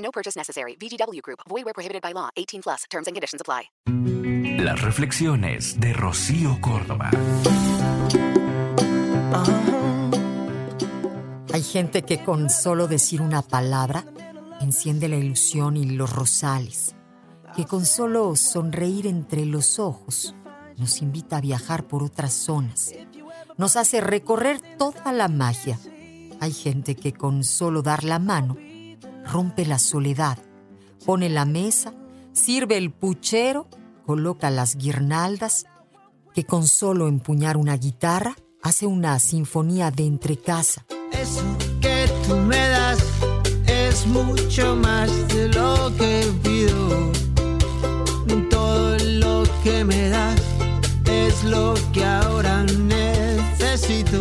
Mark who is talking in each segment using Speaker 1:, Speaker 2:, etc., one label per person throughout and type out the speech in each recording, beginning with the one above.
Speaker 1: No purchase necessary. VGW Group. Void where prohibited by law. 18 plus. Terms and conditions apply.
Speaker 2: Las reflexiones de Rocío Córdoba.
Speaker 3: Hay gente que con solo decir una palabra enciende la ilusión y los rosales, que con solo sonreír entre los ojos nos invita a viajar por otras zonas, nos hace recorrer toda la magia. Hay gente que con solo dar la mano rompe la soledad, pone la mesa, sirve el puchero, coloca las guirnaldas, que con solo empuñar una guitarra hace una sinfonía de entrecasa.
Speaker 4: Eso que tú me das es mucho más de lo que pido. Todo lo que me das es lo que ahora necesito.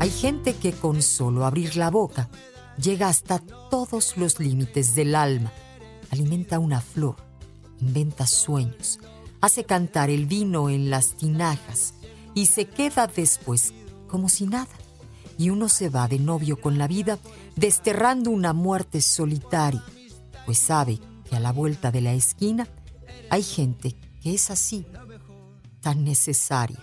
Speaker 3: Hay gente que con solo abrir la boca llega hasta todos los límites del alma, alimenta una flor, inventa sueños, hace cantar el vino en las tinajas y se queda después como si nada. Y uno se va de novio con la vida desterrando una muerte solitaria, pues sabe que a la vuelta de la esquina hay gente que es así, tan necesaria.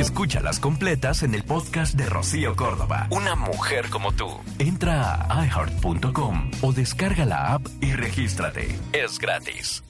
Speaker 2: Escúchalas completas en el podcast de Rocío Córdoba. Una mujer como tú. Entra a iHeart.com o descarga la app y regístrate. Es gratis.